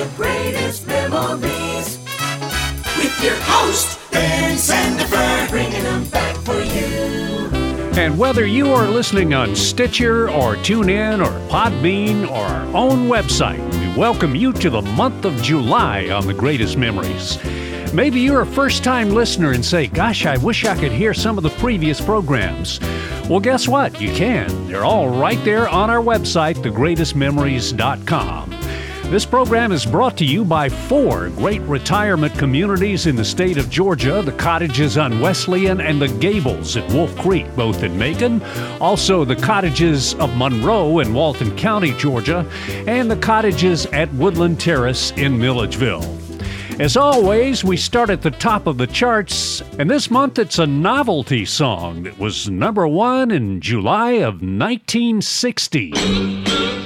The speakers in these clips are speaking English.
the greatest memories. With your host, Ben Sandifer, bringing them back for you. And whether you are listening on Stitcher or TuneIn or Podbean or our own website, we welcome you to the month of July on the greatest memories. Maybe you're a first time listener and say, Gosh, I wish I could hear some of the previous programs. Well, guess what? You can. They're all right there on our website, thegreatestmemories.com. This program is brought to you by four great retirement communities in the state of Georgia the cottages on Wesleyan and the Gables at Wolf Creek, both in Macon. Also, the cottages of Monroe in Walton County, Georgia, and the cottages at Woodland Terrace in Milledgeville. As always, we start at the top of the charts, and this month it's a novelty song that was number one in July of 1960.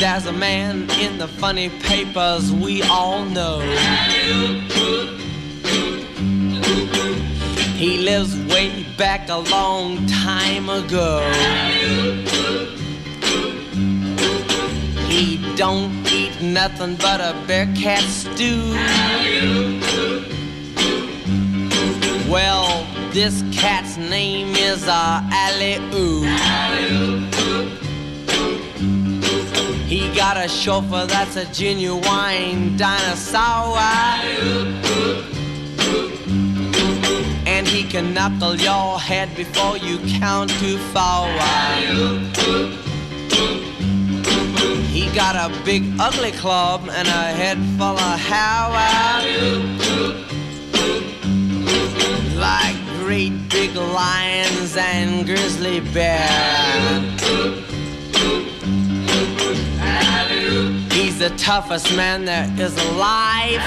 There's a man in the funny papers we all know. He lives way back a long time ago. He don't eat nothing but a bear cat stew. Well, this cat's name is uh, Alley Oop. He got a chauffeur that's a genuine dinosaur. And he can knuckle your head before you count to four. He got a big ugly club and a head full of hair. Like great big lions and grizzly bears. He's the toughest man there is alive.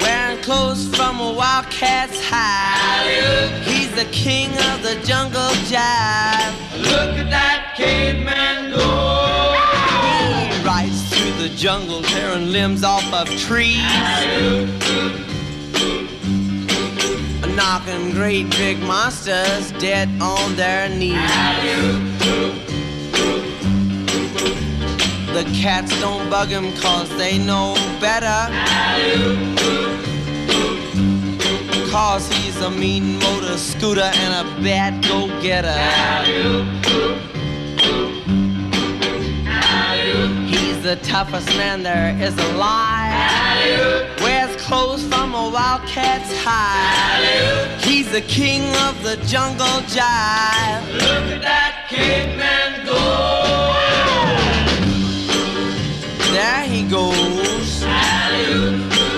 Wearing clothes from a wildcat's hide. He's the king of the jungle jive. Look at that caveman go. He rides through the jungle, tearing limbs off of trees. Knocking great big monsters dead on their knees. The cats don't bug him cause they know better. Cause he's a mean motor scooter and a bad go getter. He's the toughest man there is alive. Wears clothes from a wildcat's hide. He's the king of the jungle jive. Look at that caveman go. There he goes.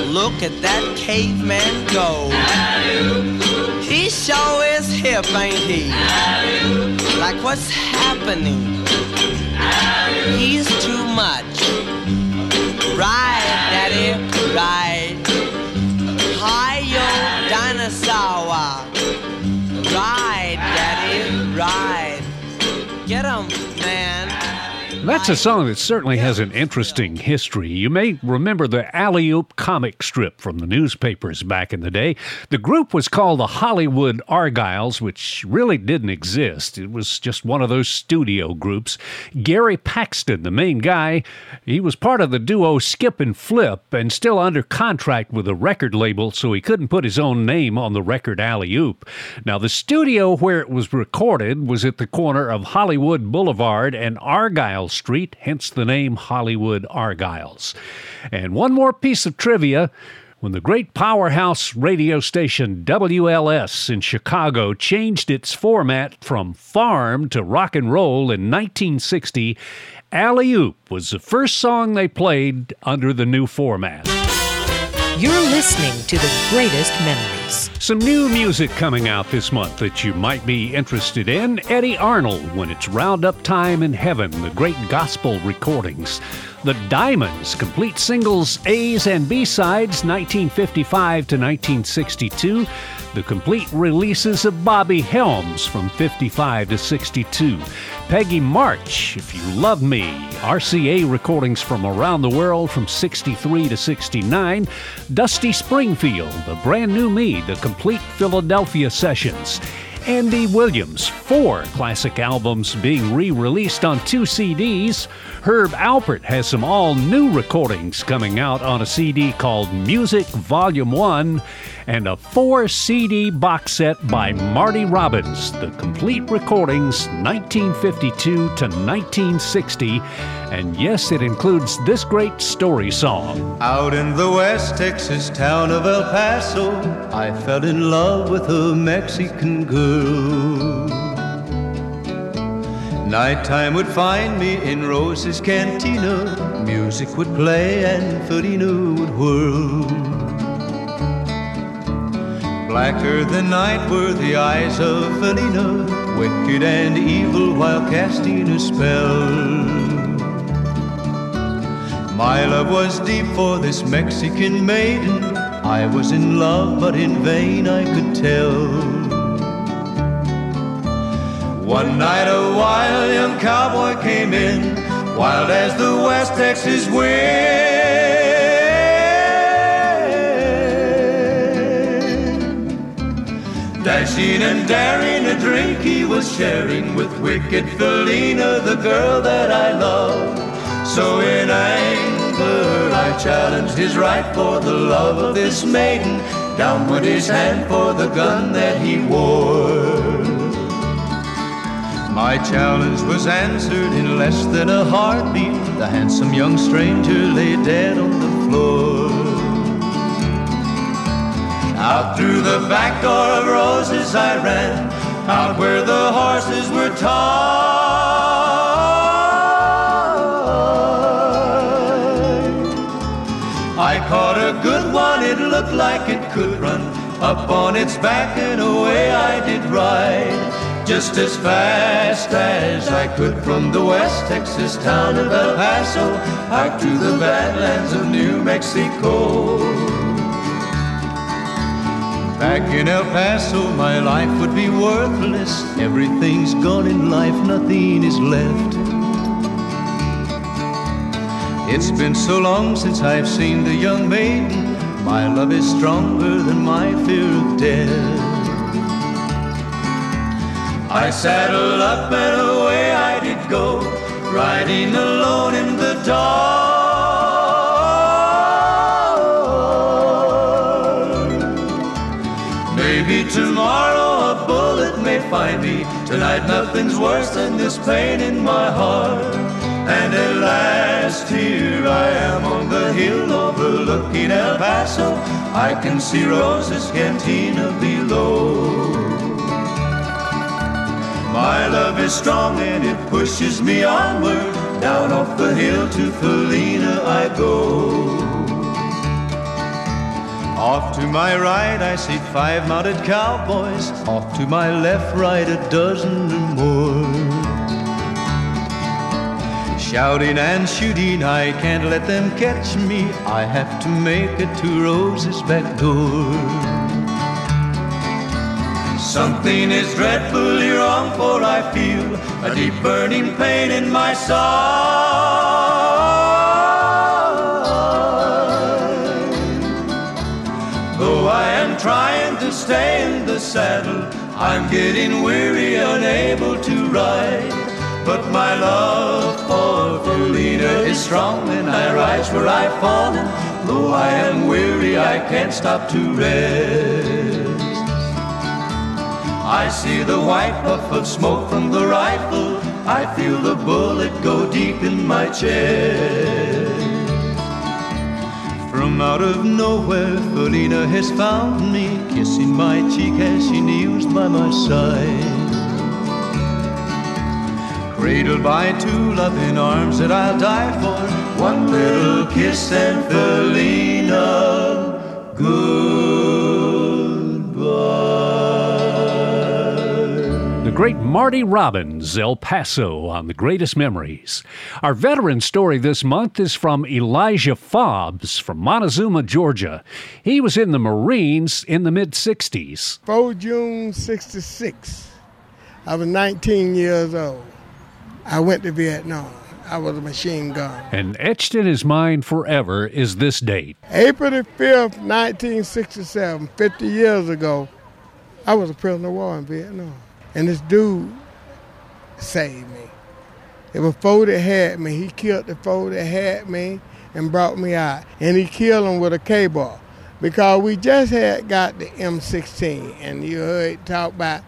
Look at that caveman go. He sure is hip, ain't he? Like what's happening? He's too much. Right, daddy, right. Hi, yo, dinosaur. Right, daddy, right. Get him, man. That's a song that certainly has an interesting history. You may remember the Alley Oop comic strip from the newspapers back in the day. The group was called the Hollywood Argyles, which really didn't exist. It was just one of those studio groups. Gary Paxton, the main guy, he was part of the duo Skip and Flip and still under contract with a record label, so he couldn't put his own name on the record Alley Oop. Now, the studio where it was recorded was at the corner of Hollywood Boulevard and Argyle Street, hence the name Hollywood Argyles. And one more piece of trivia. When the great powerhouse radio station WLS in Chicago changed its format from farm to rock and roll in 1960, Alley Oop was the first song they played under the new format. You're listening to the greatest memories. Some new music coming out this month that you might be interested in. Eddie Arnold, when it's Roundup Time in Heaven, the great gospel recordings. The Diamonds, complete singles A's and B sides, 1955 to 1962. The complete releases of Bobby Helms from 55 to 62. Peggy March, If You Love Me. RCA recordings from around the world from 63 to 69. Dusty Springfield, The Brand New Me, the complete Philadelphia sessions. Andy Williams. Four classic albums being re released on two CDs. Herb Alpert has some all new recordings coming out on a CD called Music Volume 1 and a four CD box set by Marty Robbins, the complete recordings 1952 to 1960. And yes, it includes this great story song. Out in the West Texas town of El Paso, I fell in love with a Mexican girl. Nighttime would find me in Rose's cantina. Music would play and Felina would whirl. Blacker than night were the eyes of Felina, wicked and evil while casting a spell. My love was deep for this Mexican maiden. I was in love, but in vain I could tell. One night a wild young cowboy came in, wild as the West Texas wind. Dashing and daring, a drink he was sharing with wicked Felina, the girl that I love. So in anger, I challenged his right for the love of this maiden. Down went his hand for the gun that he wore. My challenge was answered in less than a heartbeat. The handsome young stranger lay dead on the floor. Out through the back door of roses I ran, out where the horses were tied. I caught a good one, it looked like it could run. Up on its back and away I did ride. Just as fast as I could from the West Texas town of El Paso out to the badlands of New Mexico. Back in El Paso, my life would be worthless. Everything's gone in life, nothing is left. It's been so long since I've seen the young maiden. My love is stronger than my fear of death. I saddled up and away I did go, riding alone in the dark. Maybe tomorrow a bullet may find me. Tonight nothing's worse than this pain in my heart. And at last here I am on the hill overlooking El Paso. I can see Rose's cantina below. My love is strong and it pushes me onward. Down off the hill to Felina I go. Off to my right, I see five mounted cowboys. Off to my left, right, a dozen or more. Shouting and shooting, I can't let them catch me. I have to make it to Rose's back door. Something is dreadfully wrong, for I feel a deep burning pain in my soul. Though I am trying to stay in the saddle. I'm getting weary, unable to ride. But my love for Felina is strong, and I rise where I've fallen. Though I am weary, I can't stop to rest. I see the white puff of smoke from the rifle. I feel the bullet go deep in my chest. From out of nowhere, Felina has found me, kissing my cheek as she kneels by my side. Cradled by two loving arms that I'll die for, one little kiss and Felina, great Marty Robbins, El Paso, on the greatest memories. Our veteran story this month is from Elijah Fobbs from Montezuma, Georgia. He was in the Marines in the mid 60s. 4 June 66. I was 19 years old. I went to Vietnam. I was a machine gun. And etched in his mind forever is this date April the 5th, 1967, 50 years ago, I was a prisoner of war in Vietnam. And this dude saved me. It was four that had me. He killed the four that had me and brought me out. And he killed him with a Ka-Bar. Because we just had got the M16. And you heard talk about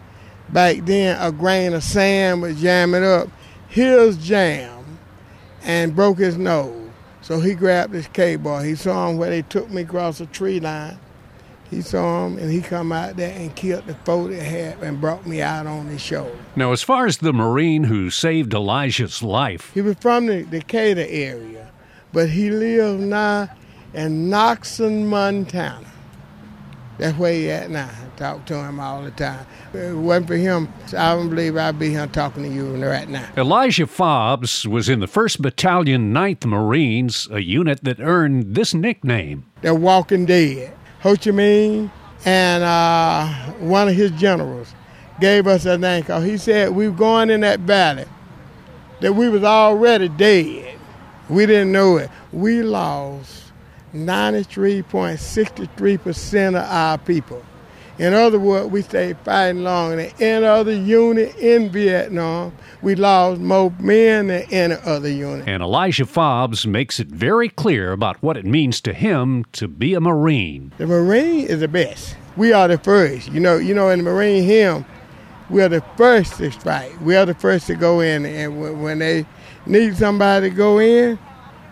back then a grain of sand was jamming up his jam and broke his nose. So he grabbed his Ka-Bar. He saw him where they took me across a tree line. He saw him and he come out there and killed the foe that had and brought me out on his shoulder. Now, as far as the Marine who saved Elijah's life, He was from the Decatur area, but he lives now in Knoxon, Montana. That's where he at now. I talk to him all the time. If it wasn't for him, I don't believe I'd be here talking to you right now. Elijah Fobbs was in the 1st Battalion, 9th Marines, a unit that earned this nickname. The Walking Dead. Ho Chi Minh and uh, one of his generals gave us a name called. He said we were going in that valley, that we was already dead. We didn't know it. We lost 93.63% of our people. In other words, we stayed fighting long. And any other unit in Vietnam, we lost more men than any other unit. And Elijah Fobbs makes it very clear about what it means to him to be a Marine. The Marine is the best. We are the first. You know, you know, in the Marine hymn, we are the first to strike. We are the first to go in, and when, when they need somebody to go in,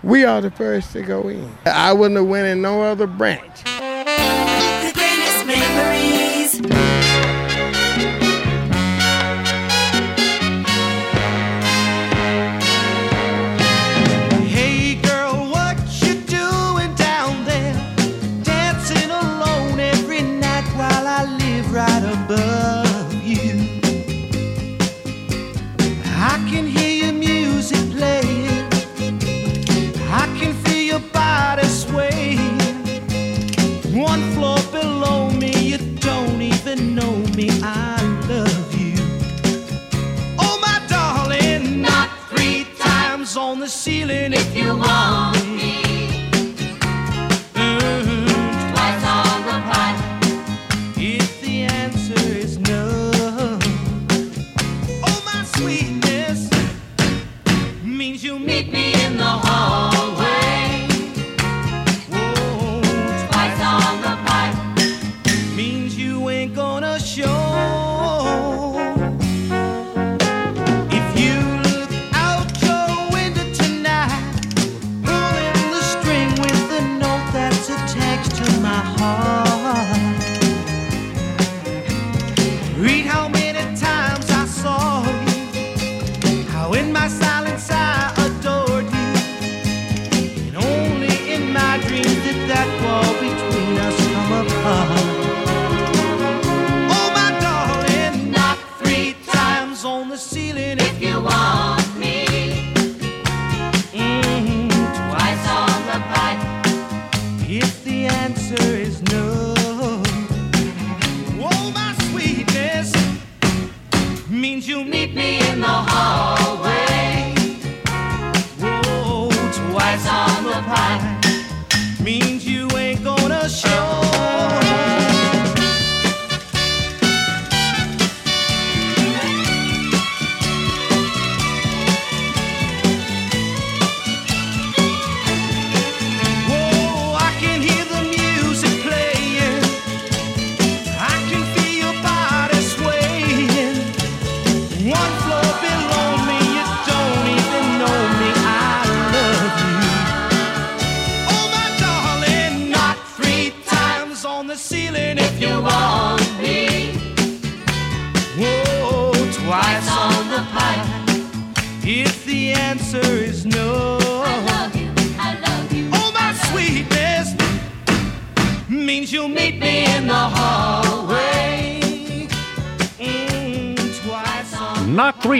we are the first to go in. I wouldn't have went in no other branch. Ceiling if you want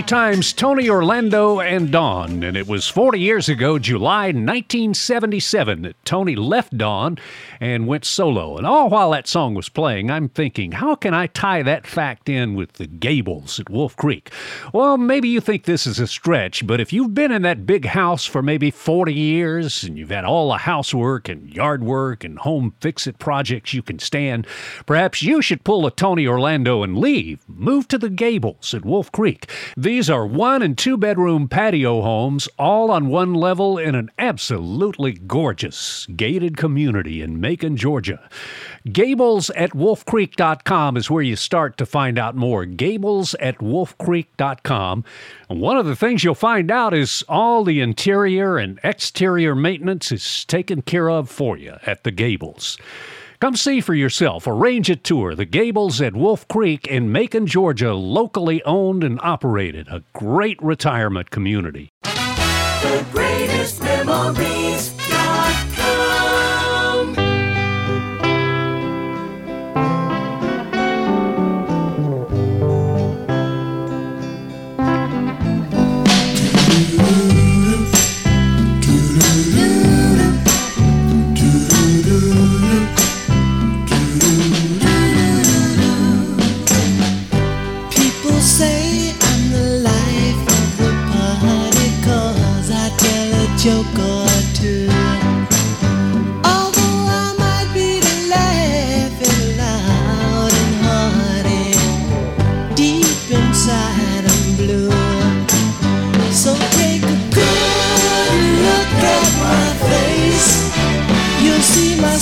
three times Tony Orlando and Dawn, and it was 40 years ago, July 1977, that Tony left Dawn and went solo. And all while that song was playing, I'm thinking, how can I tie that fact in with the Gables at Wolf Creek? Well, maybe you think this is a stretch, but if you've been in that big house for maybe 40 years and you've had all the housework and yard work and home fix it projects you can stand, perhaps you should pull a Tony Orlando and leave. Move to the Gables at Wolf Creek. These are one and two bedroom patio homes, all on one level in an absolutely gorgeous gated community in Macon, Georgia. Gables at wolfcreek.com is where you start to find out more. Gables at wolfcreek.com. And one of the things you'll find out is all the interior and exterior maintenance is taken care of for you at the Gables. Come see for yourself. Arrange a tour. The Gables at Wolf Creek in Macon, Georgia, locally owned and operated. A great retirement community. The greatest memories.com.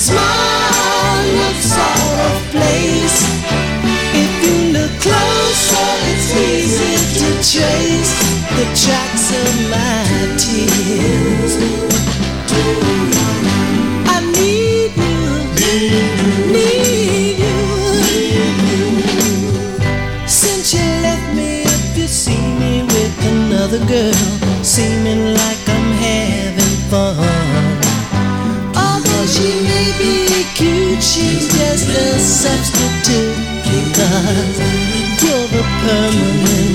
smile looks out of place. If you look closer, it's easy to trace the tracks of my tears. I need you, need you. Since you left me, if you see me with another girl, seeming like I'm having fun. She's just a substitute. Because you're the permanent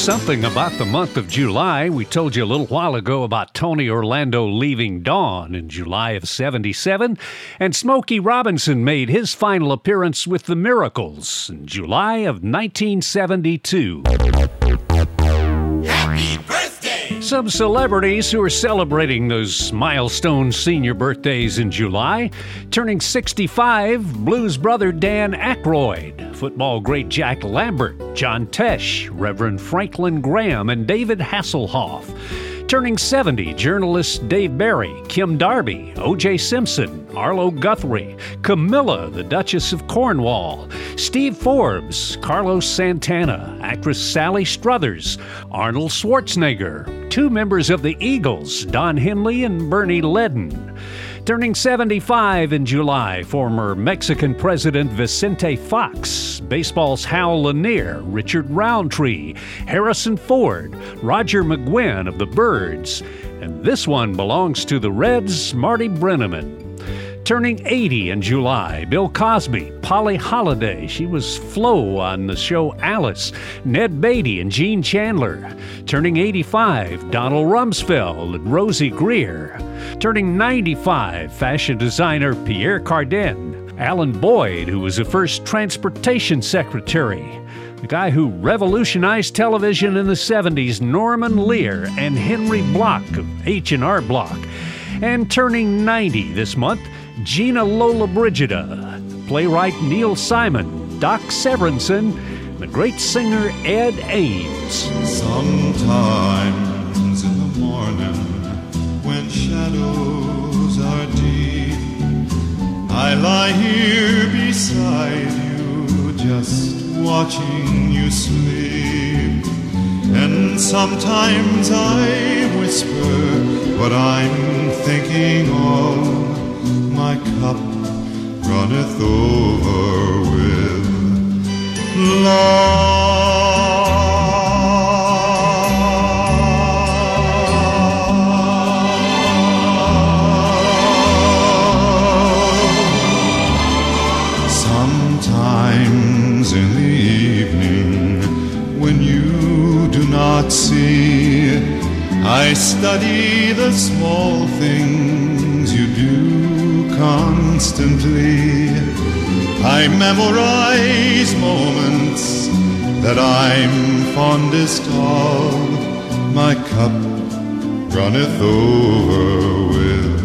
something about the month of July. We told you a little while ago about Tony Orlando leaving Dawn in July of 77, and Smokey Robinson made his final appearance with the Miracles in July of 1972. Some celebrities who are celebrating those milestone senior birthdays in July. Turning 65, blues brother Dan Aykroyd, football great Jack Lambert, John Tesh, Reverend Franklin Graham, and David Hasselhoff. Turning 70, journalists Dave Barry, Kim Darby, O.J. Simpson, Arlo Guthrie, Camilla, the Duchess of Cornwall, Steve Forbes, Carlos Santana, actress Sally Struthers, Arnold Schwarzenegger, two members of the Eagles, Don Henley and Bernie Leadon. Turning 75 in July, former Mexican President Vicente Fox, baseball's Hal Lanier, Richard Roundtree, Harrison Ford, Roger McGuinn of the Byrds, and this one belongs to the Reds' Marty Brennaman. Turning 80 in July, Bill Cosby, Polly Holliday, she was Flo on the show Alice, Ned Beatty and Gene Chandler. Turning 85, Donald Rumsfeld and Rosey Grier. Turning 95, fashion designer Pierre Cardin. Alan Boyd, who was the first transportation secretary. The guy who revolutionized television in the 70s, Norman Lear and Henry Bloch of H&R Block. And turning 90 this month, Gina Lollobrigida, playwright Neil Simon, Doc Severinsen, the great singer Ed Ames. Sometimes in the morning when shadows are deep, I lie here beside you, just watching you sleep. And sometimes I whisper what I'm thinking. My cup runneth over with love. Sometimes in the evening, when you do not see, I study the small things constantly. I memorize moments that I'm fondest of. My cup runneth over with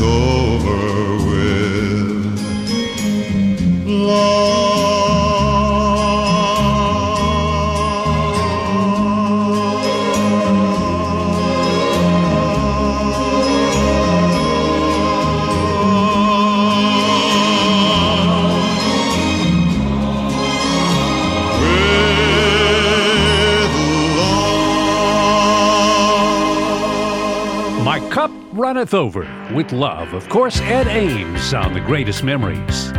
runneth Over with Love. Of course, Ed Ames on the greatest memories.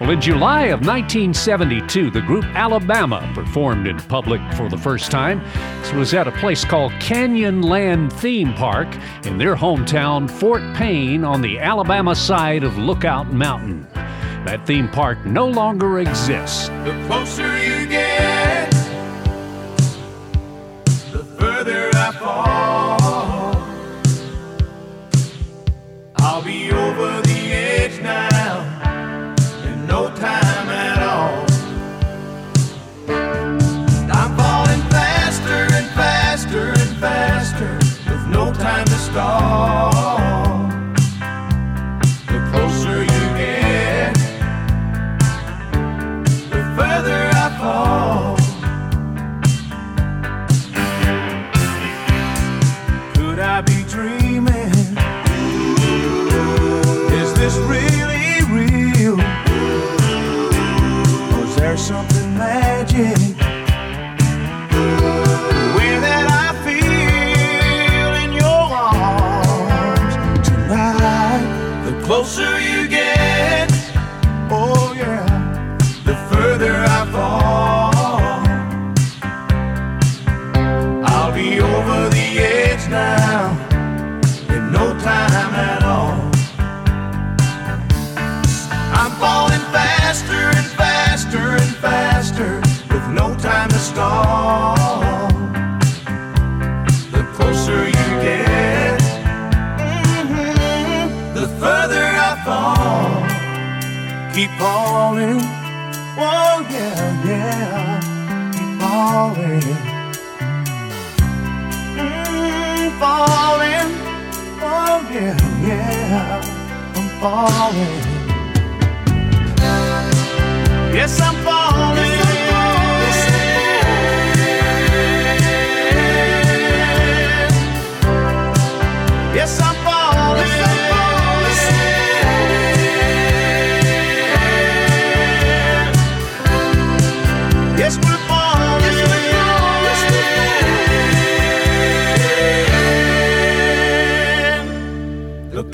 Well, in July of 1972, the group Alabama performed in public for the first time. This was at a place called Canyonland Theme Park in their hometown, Fort Payne, on the Alabama side of Lookout Mountain. That theme park no longer exists. Stall. The closer you get, the further I fall. Keep falling, oh yeah, yeah, keep falling. Mm, falling, oh yeah, yeah, I'm falling. Yes, I'm falling.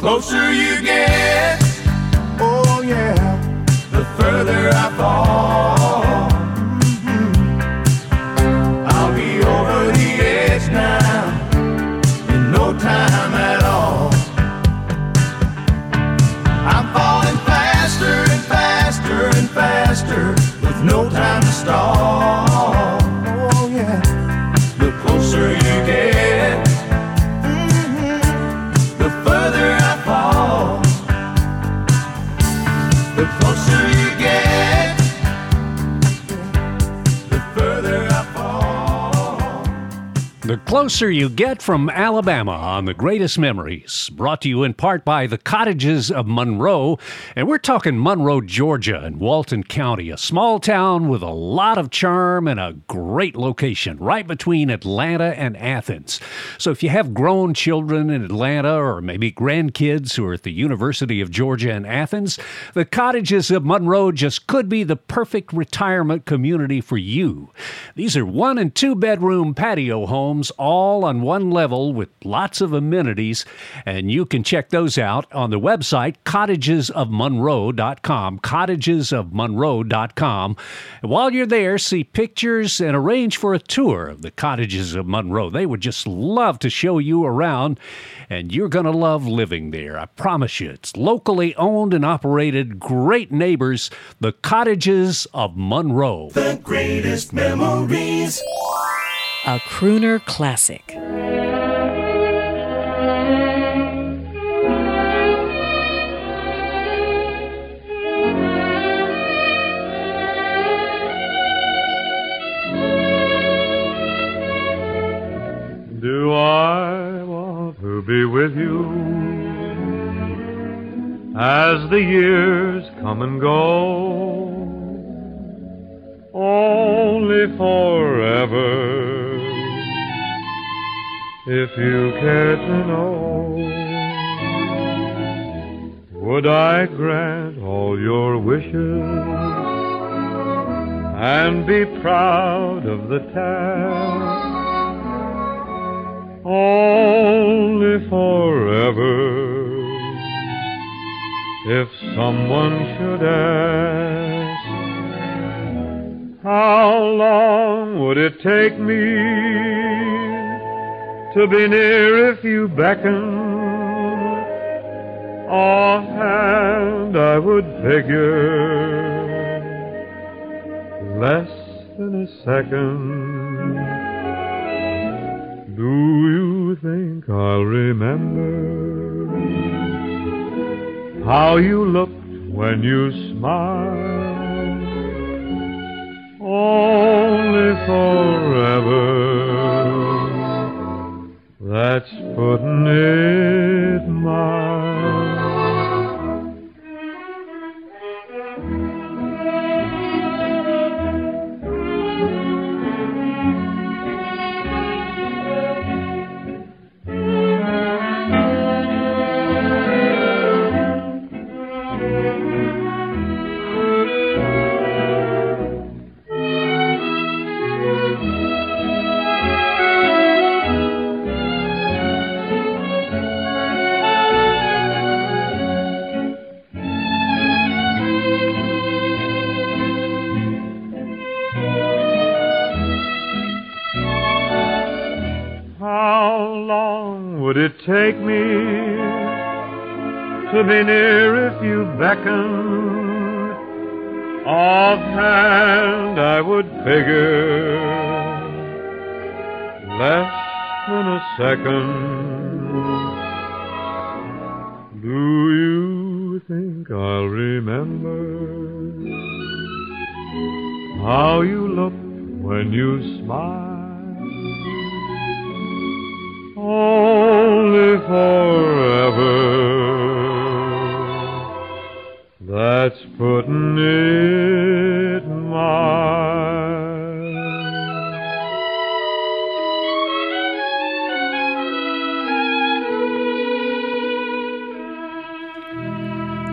Closer you closer you get from Alabama on the greatest memories, brought to you in part by the Cottages of Monroe. And we're talking Monroe, Georgia, in Walton County, a small town with a lot of charm and a great location right between Atlanta and Athens. So if you have grown children in Atlanta or maybe grandkids who are at the University of Georgia in Athens, the Cottages of Monroe just could be the perfect retirement community for you. These are one and two bedroom patio homes, all on one level with lots of amenities, and you can check those out on the website cottagesofmonroe.com. Cottagesofmonroe.com. And while you're there, see pictures and arrange for a tour of the Cottages of Monroe. They would just love to show you around, and you're going to love living there. I promise you. It's locally owned and operated, great neighbors, the Cottages of Monroe. The greatest memories. A crooner classic. Do I want to be with you as the years come and go? Only forever. If you care to know, would I grant all your wishes and be proud of the task? only forever. If someone should ask, how long would it take me to be near if you beckon? Offhand, I would figure less than a second. Do you think I'll remember how you looked when you smiled? Only forever. That's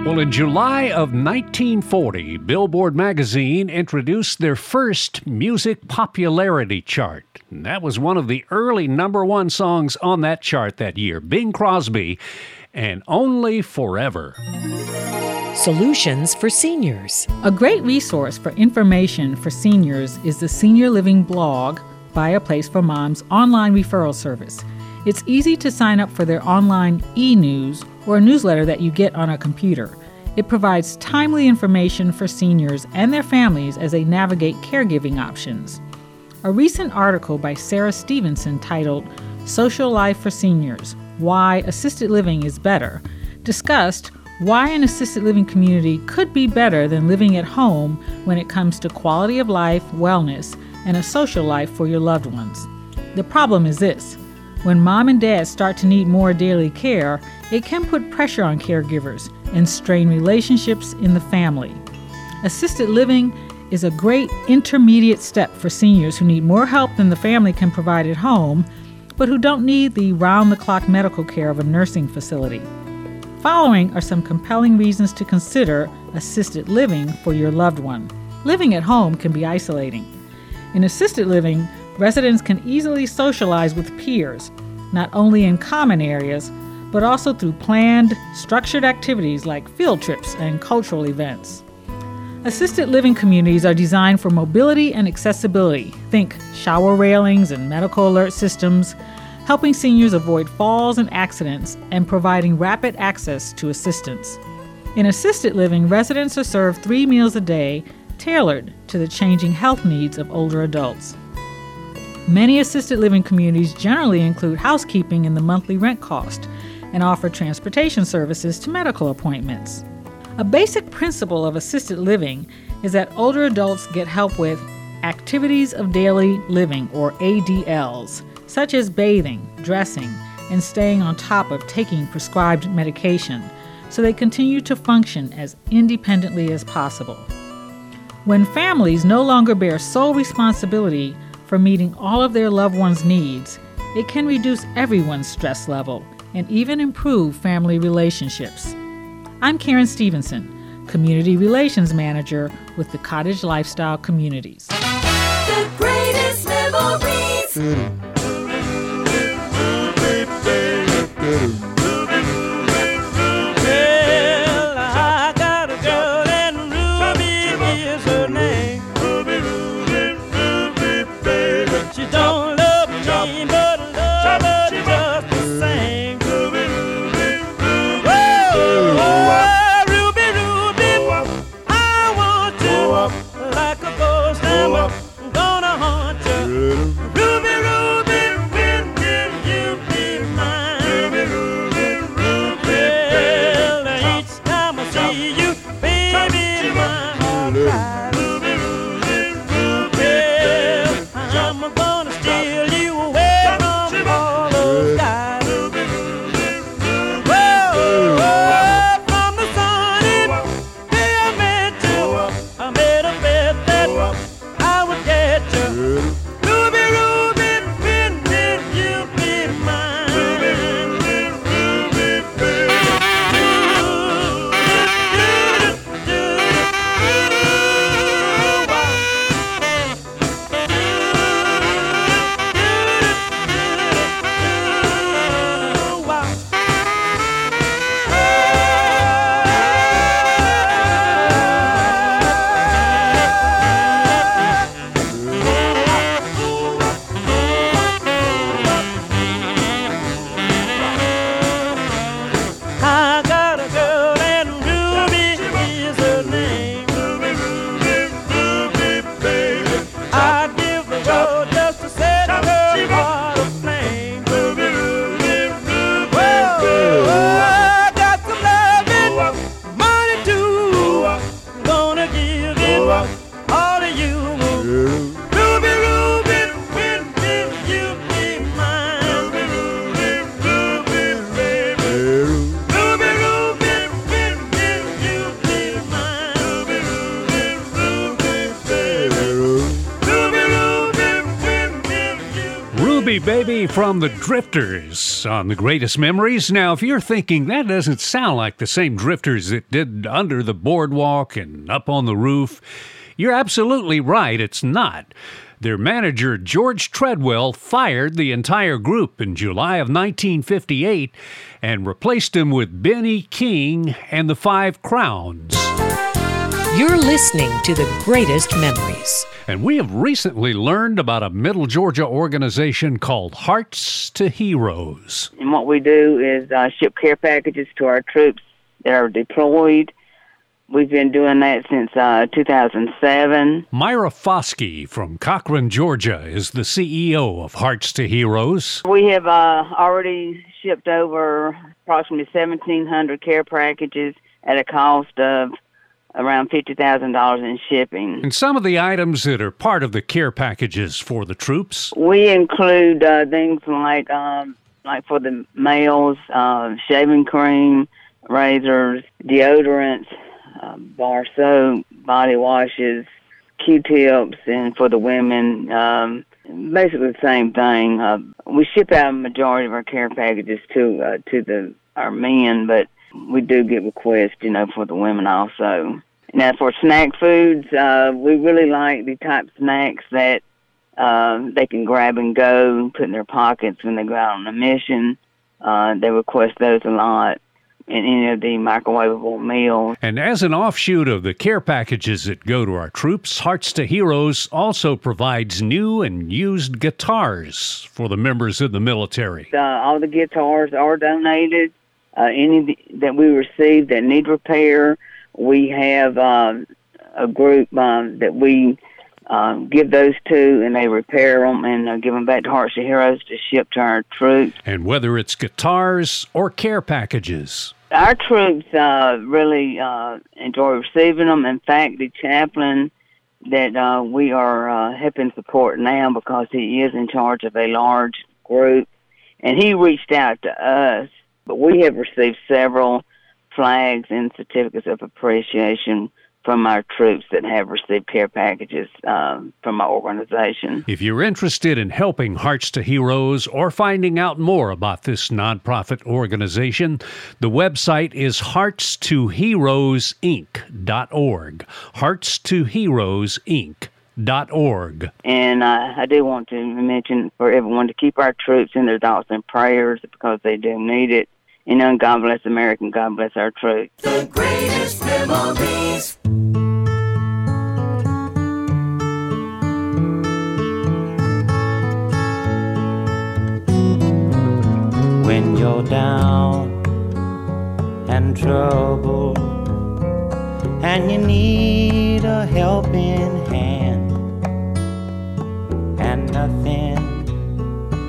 Well, in July of 1940, Billboard magazine introduced their first music popularity chart. And that was one of the early number one songs on that chart that year Bing Crosby and Only Forever. Solutions for seniors. A great resource for information for seniors is the Senior Living blog by A Place for Moms online referral service. It's easy to sign up for their online e news or a newsletter that you get on a computer. It provides timely information for seniors and their families as they navigate caregiving options. A recent article by Sarah Stevenson titled Social Life for Seniors Why Assisted Living is Better discussed why an assisted living community could be better than living at home when it comes to quality of life, wellness, and a social life for your loved ones. The problem is this when mom and dad start to need more daily care, it can put pressure on caregivers and strain relationships in the family. Assisted living is a great intermediate step for seniors who need more help than the family can provide at home, but who don't need the round the clock medical care of a nursing facility. Following are some compelling reasons to consider assisted living for your loved one. Living at home can be isolating. In assisted living, residents can easily socialize with peers, not only in common areas, but also through planned, structured activities like field trips and cultural events. Assisted living communities are designed for mobility and accessibility. Think shower railings and medical alert systems, helping seniors avoid falls and accidents and providing rapid access to assistance. In assisted living, residents are served three meals a day tailored to the changing health needs of older adults. Many assisted living communities generally include housekeeping in the monthly rent cost and offer transportation services to medical appointments. A basic principle of assisted living is that older adults get help with activities of daily living, or ADLs, such as bathing, dressing, and staying on top of taking prescribed medication, so they continue to function as independently as possible. When families no longer bear sole responsibility for meeting all of their loved ones' needs, it can reduce everyone's stress level and even improve family relationships. I'm Karen Stevenson, Community Relations Manager with the Cottage Lifestyle Communities. The greatest memories. From the Drifters on the greatest memories. Now, if you're thinking that doesn't sound like the same Drifters that did Under the Boardwalk and Up on the Roof, you're absolutely right, it's not. Their manager, George Treadwell, fired the entire group in July of 1958 and replaced him with Benny King and the Five Crowns. You're listening to the greatest memories. And we have recently learned about a Middle Georgia organization called Hearts to Heroes. And what we do is uh, ship care packages to our troops that are deployed. We've been doing that since uh, 2007. Myra Foskey from Cochran, Georgia, is the CEO of Hearts to Heroes. We have uh, already shipped over approximately 1,700 care packages at a cost of around $50,000 in shipping. And some of the items that are part of the care packages for the troops. We include uh, things like um, like for the males, uh, shaving cream, razors, deodorants, uh, bar soap, body washes, Q-tips, and for the women, um, basically the same thing. Uh, we ship out a majority of our care packages to uh, to the our men, but we do get requests, you know, for the women also. Now, for snack foods, uh, we really like the type of snacks that uh, they can grab and go and put in their pockets when they go out on a mission. Uh, they request those a lot in any of the microwavable meals. And as an offshoot of the care packages that go to our troops, Hearts to Heroes also provides new and used guitars for the members of the military. Uh, all the guitars are donated. Uh, any that we receive that need repair, we have um, a group um, that we um, give those to, and they repair them and uh, give them back to Hearts of Heroes to ship to our troops. And whether it's guitars or care packages, our troops uh, really uh, enjoy receiving them. In fact, the chaplain that uh, we are uh, helping support now, because he is in charge of a large group, and he reached out to us. But we have received several flags and certificates of appreciation from our troops that have received care packages um, from our organization. If you're interested in helping Hearts to Heroes or finding out more about this nonprofit organization, the website is heartstoheroesinc.org. Heartstoheroesinc.org. And uh, I do want to mention for everyone to keep our troops in their thoughts and prayers because they do need it. You know, God bless America, and God bless our troops. The greatest memories. when you're down and troubled and you need a helping hand and nothing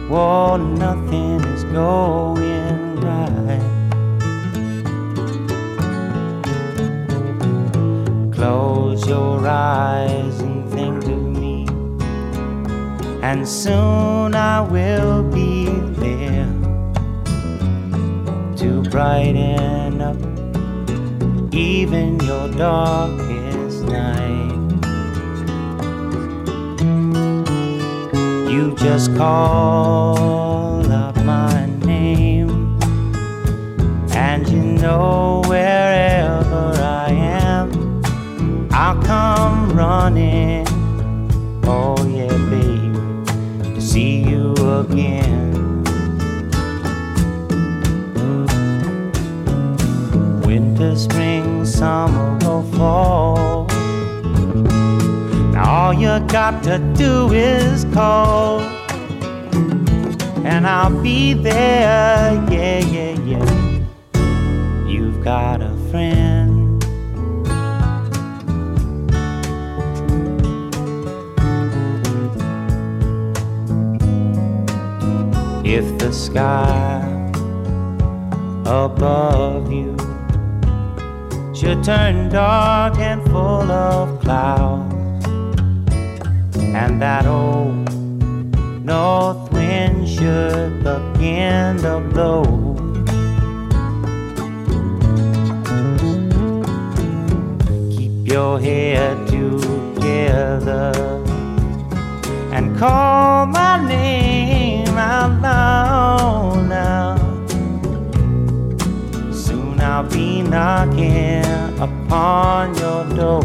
whoa nothing is going right close your eyes and think of me and soon I will be there to brighten up even your darkest night. You just call know wherever I am, I'll come running. Oh, yeah, baby, to see you again. winter, spring, summer, or fall. Now all you got to do is call, and I'll be there. Yeah, yeah, yeah. Got a friend. If the sky above you should turn dark and full of clouds, and that old north wind should begin to blow. Keep your head together and call my name around now, now. Soon I'll be knocking upon your door.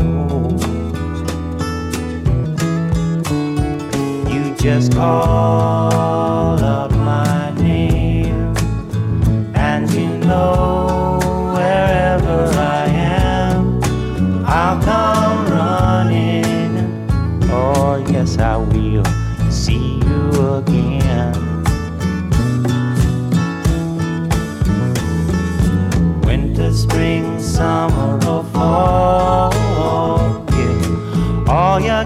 You just call up my name, and you know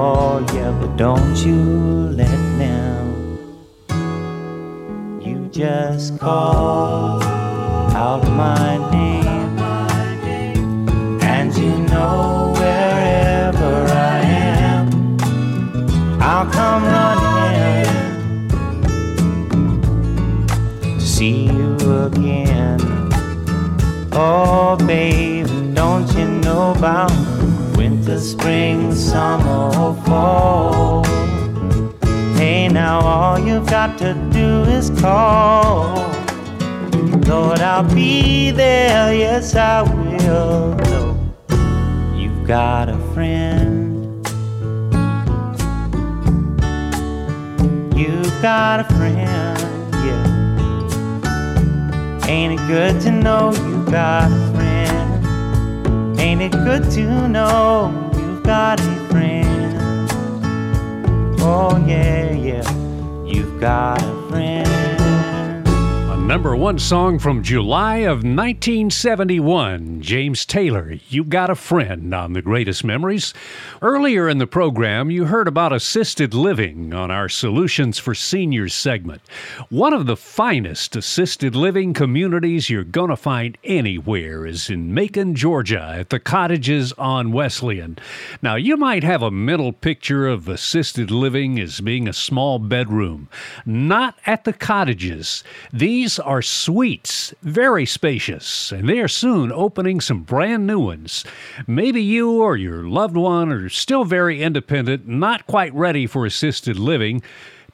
Oh, yeah, but don't you let them. You just call song from July of 1971. James Taylor, You Got a Friend on The Greatest Memories. Earlier in the program, you heard about assisted living on our Solutions for Seniors segment. One of the finest assisted living communities you're going to find anywhere is in Macon, Georgia, at the Cottages on Wesleyan. Now, you might have a mental picture of assisted living as being a small bedroom. Not at the Cottages. These are suites, very spacious, and they are soon opening some brand new ones. Maybe you or your loved one are still very independent, not quite ready for assisted living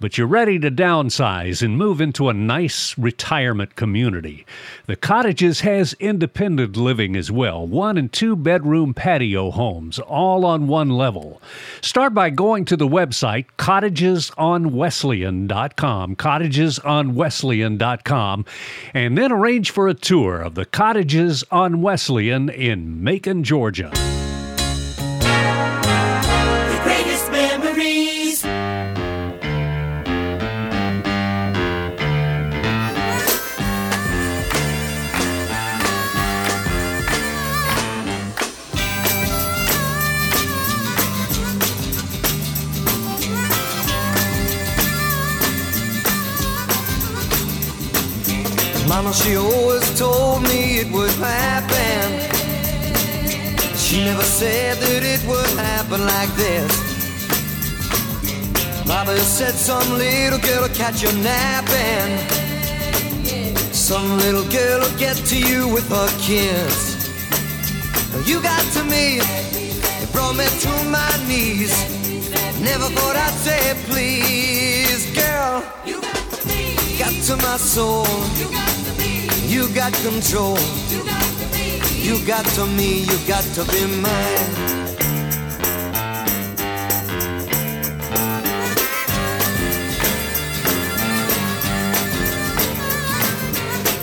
but you're ready to downsize and move into a nice retirement community. The Cottages has independent living as well, one and two bedroom patio homes, all on one level. Start by going to the website cottagesonwesleyan.com, cottagesonwesleyan.com, and then arrange for a tour of the Cottages on Wesleyan in Macon, Georgia. Never said that it would happen like this. Mama said some little girl will catch you napping. Some little girl will get to you with her kiss. You got to me, it brought me to my knees. Never thought I'd say please, girl. You got to me, got to my soul. You got to me, you got control. You got you got to me, you got to be mine.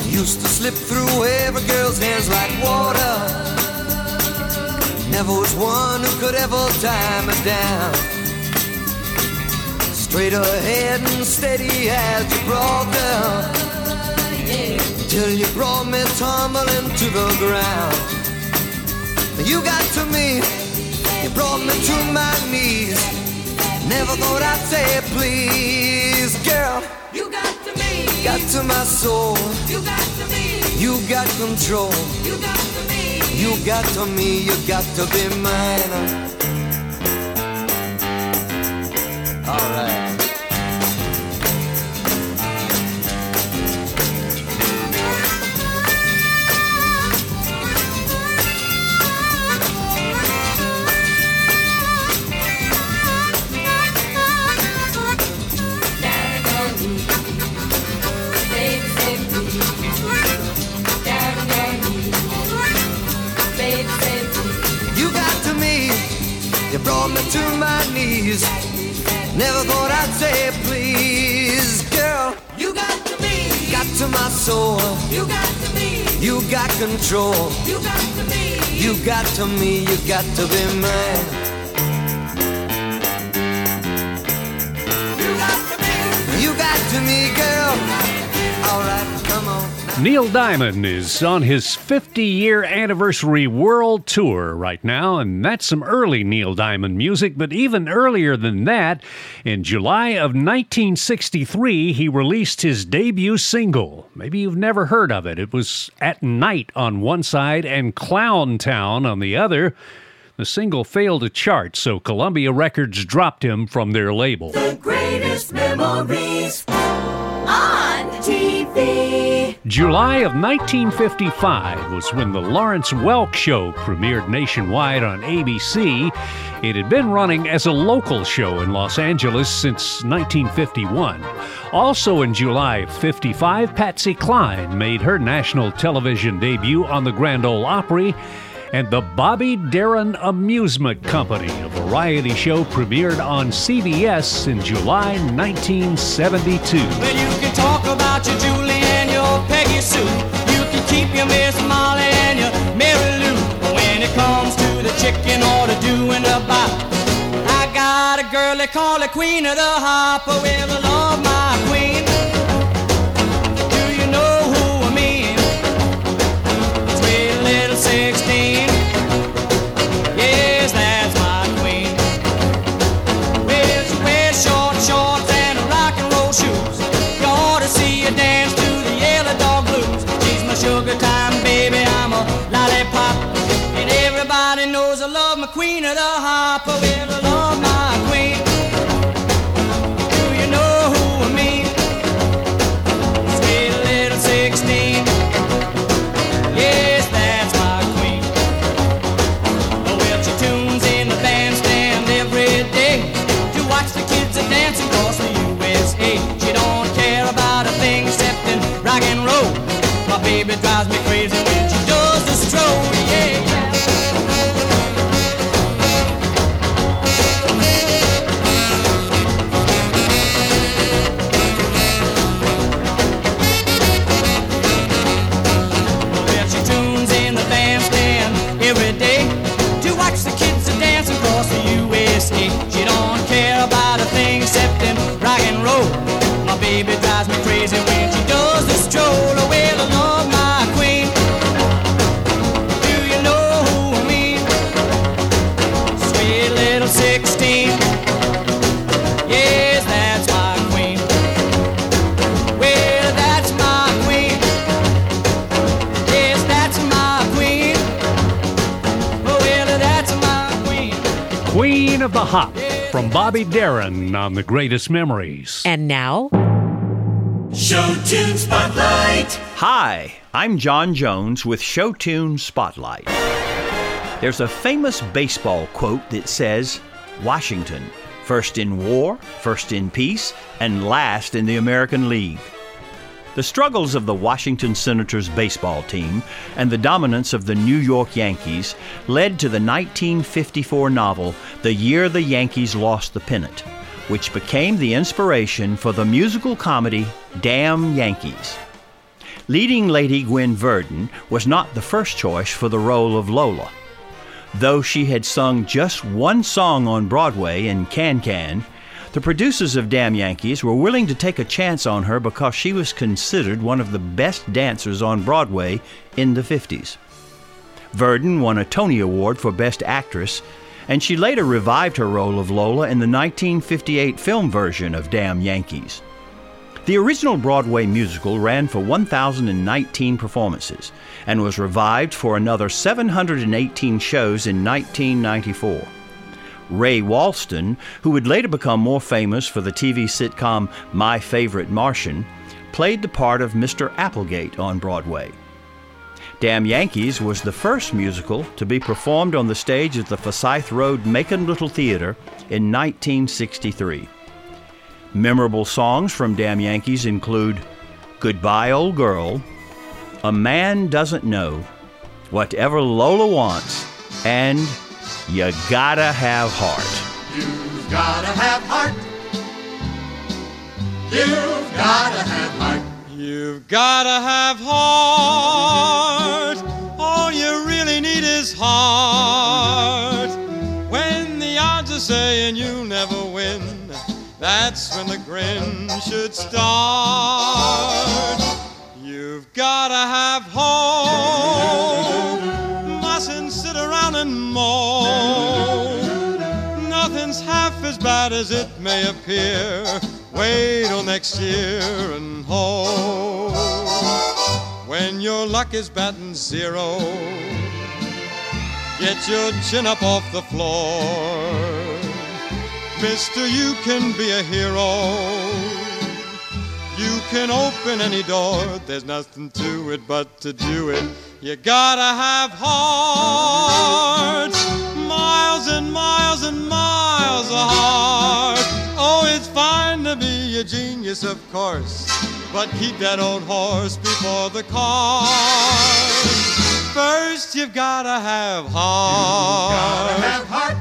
Used to slip through every girl's hands like water. Never was one who could ever tie me down. Straight ahead and steady as you brought down. Till you brought me tumbling to the ground. You got to me, you brought me to my knees. Never thought I'd say please, girl. You got to me, got to my soul. You got to me. You got control. You got to me. You got to me. You got to be mine. All right. Brought me to my knees. Never thought I'd say please, girl. You got to me. Got to my soul. You got to me. You got control. You got to me. You got to me. You got to be mine. Neil Diamond is on his 50 year anniversary world tour right now, and that's some early Neil Diamond music. But even earlier than that, in July of 1963, he released his debut single. Maybe you've never heard of it. It was At Night on one side and Clown Town on the other. The single failed to chart, so Columbia Records dropped him from their label. The greatest memories on TV. July of 1955 was when the Lawrence Welk Show premiered nationwide on ABC. It had been running as a local show in Los Angeles since 1951. Also in July of 55, Patsy Cline made her national television debut on the Grand Ole Opry. And the Bobby Darin Amusement Company, a variety show, premiered on CBS in July 1972. Well, You can keep your Miss Molly and your Mary Lou. But when it comes to the chicken or the doing bop, I got a girl they call the Queen of the Hop. Oh, well, I love my queen. Do you know who I mean? Sweet little 16. Queen of the hop. Oh, baby drives me crazy when she does the stroll. Well, love my queen. Do you know who I mean? Sweet little 16. Yes, that's my queen. Well, that's my queen. Yes, that's my queen. Oh, well, that's my queen. Queen of the Hop from Bobby Darin on The Greatest Memories. And now, Show Tune Spotlight. Hi, I'm John Jones with Showtune Spotlight. There's a famous baseball quote that says, Washington, first in war, first in peace, and last in the American League. The struggles of the Washington Senators baseball team and the dominance of the New York Yankees led to the 1954 novel The Year the Yankees Lost the Pennant, which became the inspiration for the musical comedy Damn Yankees. Leading Lady Gwen Verdon was not the first choice for the role of Lola. Though she had sung just one song on Broadway in Can Can, the producers of Damn Yankees were willing to take a chance on her because she was considered one of the best dancers on Broadway in the 50s. Verdon won a Tony Award for Best Actress, and she later revived her role of Lola in the 1958 film version of Damn Yankees. The original Broadway musical ran for 1,019 performances and was revived for another 718 shows in 1994. Ray Walston, who would later become more famous for the TV sitcom My Favorite Martian, played the part of Mr. Applegate on Broadway. Damn Yankees was the first musical to be performed on the stage at the Forsyth Road Macon Little Theater in 1963. Memorable songs from Damn Yankees include Goodbye Old Girl, A Man Doesn't Know, Whatever Lola Wants, and You Gotta Have Heart. You've gotta have heart. You've gotta have heart. You've gotta have heart. All you really need is heart. When the odds are saying you'll never win, that's when the grin should start. You've gotta have hope. Mustn't sit around and moan. Nothing's half as bad as it may appear. Wait till next year and hope. When your luck is batting zero, get your chin up off the floor. Mister, you can be a hero. You can open any door. There's nothing to it but to do it. You gotta have heart. Miles and miles and miles of heart. Oh, it's fine to be a genius, of course. But keep that old horse before the cart. First, you've gotta have heart. You've Gotta have heart.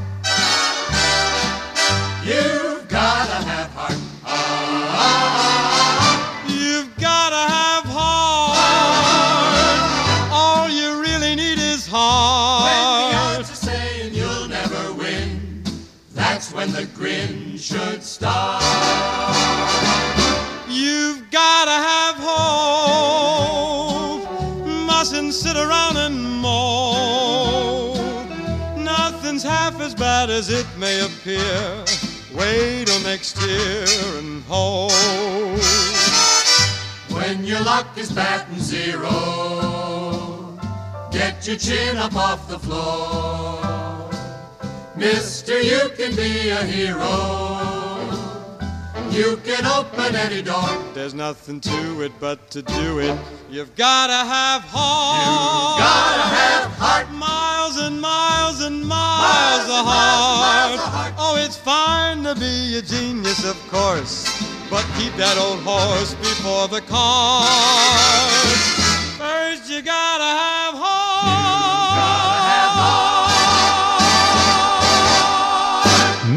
You've gotta have should start. You've gotta have hope. Mustn't sit around and moan. Nothing's half as bad as it may appear. Wait till next year and hope. When your luck is batting zero, get your chin up off the floor. Mister, you can be a hero. You can open any door. There's nothing to it but to do it. You've gotta have heart. You gotta have heart. Miles and miles and miles, Miles of and miles and miles of heart. Oh, it's fine to be a genius, of course. But keep that old horse before the cart. First, you gotta have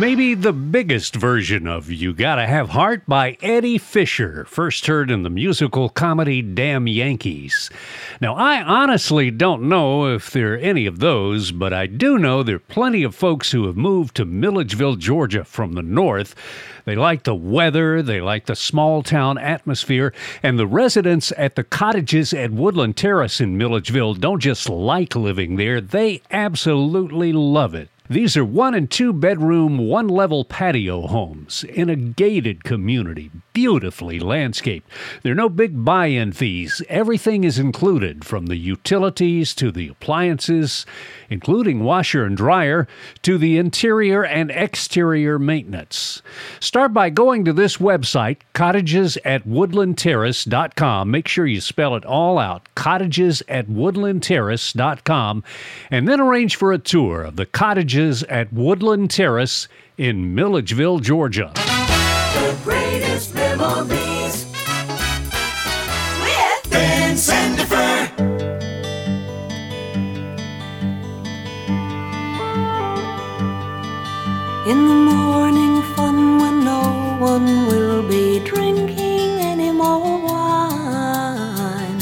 Maybe the biggest version of You Gotta Have Heart by Eddie Fisher, first heard in the musical comedy Damn Yankees. Now, I honestly don't know if there are any of those, but I do know there are plenty of folks who have moved to Milledgeville, Georgia from the north. They like the weather, they like the small town atmosphere, and the residents at the cottages at Woodland Terrace in Milledgeville don't just like living there, they absolutely love it. These are one and two bedroom, one level patio homes in a gated community, beautifully landscaped. There are no big buy in fees. Everything is included from the utilities to the appliances, including washer and dryer, to the interior and exterior maintenance. Start by going to this website, cottages at woodlandterrace.com. Make sure you spell it all out, cottages at woodlandterrace.com, and then arrange for a tour of the cottages at Woodland Terrace in Milledgeville, Georgia. The greatest memories with Ben Sandifer. In the morning fun when no one will be drinking any more wine.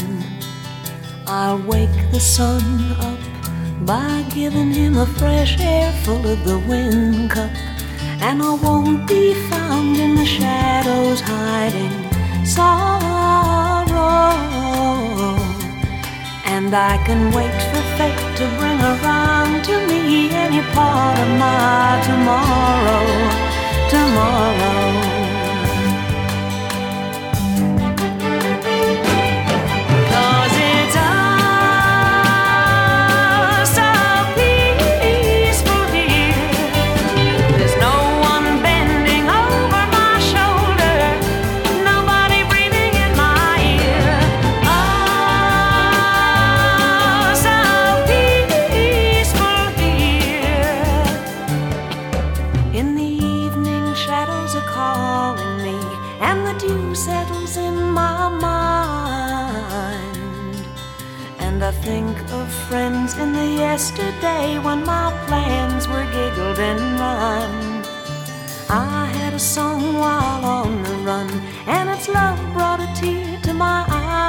I'll wake the sun up by giving him a fresh air full of the wind cup. And I won't be found in the shadows hiding sorrow. And I can wait for fate to bring around to me any part of my tomorrow, tomorrow. Yesterday when my plans were giggled and rhymed. I had a song while on the run, and its love brought a tear to my eye.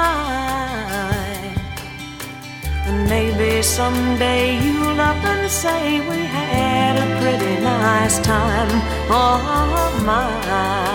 And maybe someday you'll up and say we had a pretty nice time. Oh my.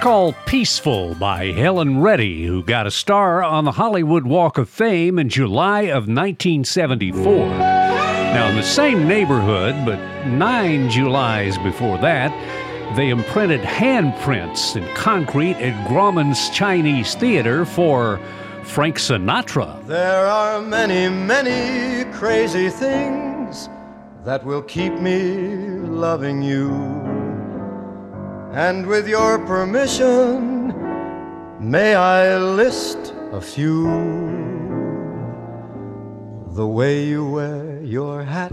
Called Peaceful by Helen Reddy, who got a star on the Hollywood Walk of Fame in July of 1974. Now, in the same neighborhood, but nine Julys before that, they imprinted handprints in concrete at Grauman's Chinese Theater for Frank Sinatra. There are many, many crazy things that will keep me loving you. And with your permission, may I list a few? The way you wear your hat,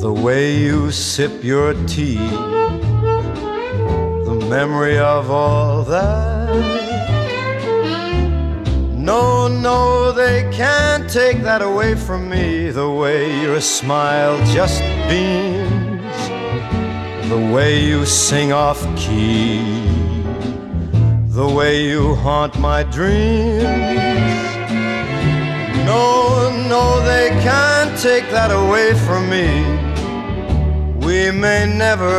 the way you sip your tea, the memory of all that. No, no, they can't take that away from me. The way your smile just beams, the way you sing off key, the way you haunt my dreams. No, no, they can't take that away from me. We may never,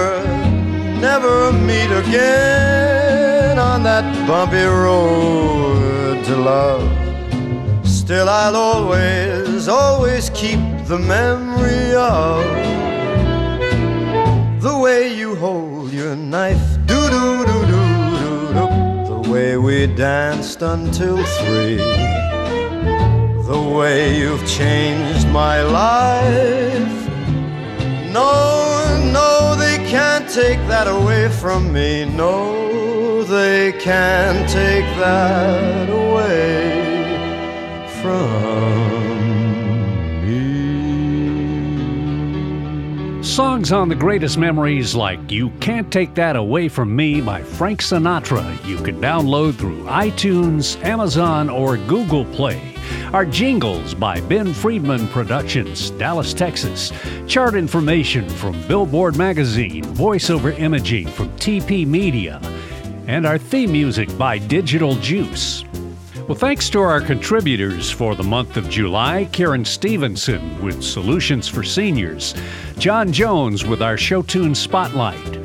never meet again on that bumpy road to love. Still, I'll always, always keep the memory of way you hold your knife, do do do do do do, the way we danced until three, the way you've changed my life. No, no, they can't take that away from me. No, they can't take that away from Songs on the greatest memories like You Can't Take That Away From Me by Frank Sinatra. You can download through iTunes, Amazon, or Google Play. Our jingles by Ben Friedman Productions, Dallas, Texas. Chart information from Billboard Magazine, voiceover imaging from TP Media. And our theme music by Digital Juice. Well, thanks to our contributors for the month of July Karen Stevenson with Solutions for Seniors, John Jones with our show tune Spotlight,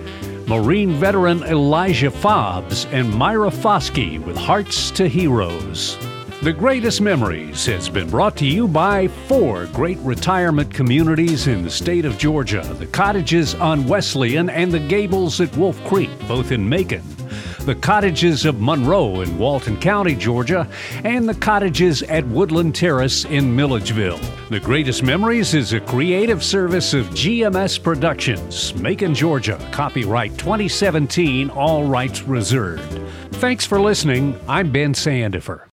Marine veteran Elijah Fobbs, and Myra Foskey with Hearts to Heroes. The Greatest Memories has been brought to you by four great retirement communities in the state of Georgia the cottages on Wesleyan and the Gables at Wolf Creek, both in Macon the cottages of Monroe in Walton County, Georgia, and the cottages at Woodland Terrace in Milledgeville. The Greatest Memories is a creative service of GMS Productions, Macon, Georgia. Copyright 2017, all rights reserved. Thanks for listening. I'm Ben Sandifer.